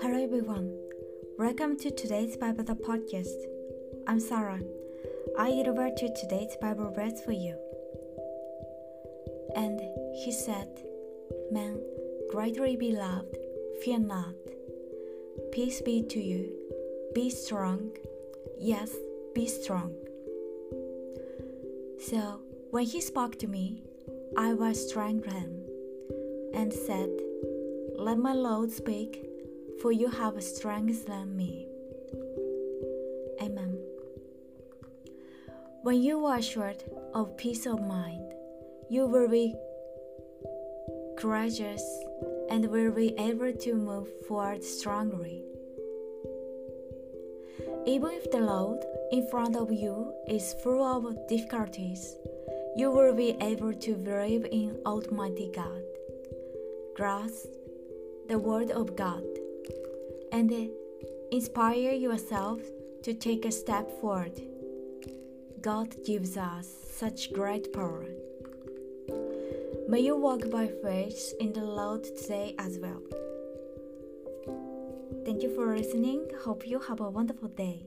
Hello everyone. Welcome to today's Bible podcast. I'm Sarah. I deliver to today's Bible verse for you. And he said, Man, greatly beloved, fear not. Peace be to you. Be strong. Yes, be strong. So when he spoke to me, I was strengthened and said, Let my Lord speak, for you have strengthened me. Amen. When you are short of peace of mind, you will be courageous and will be able to move forward strongly. Even if the road in front of you is full of difficulties, you will be able to believe in Almighty God, grasp the Word of God, and inspire yourself to take a step forward. God gives us such great power. May you walk by faith in the Lord today as well. Thank you for listening. Hope you have a wonderful day.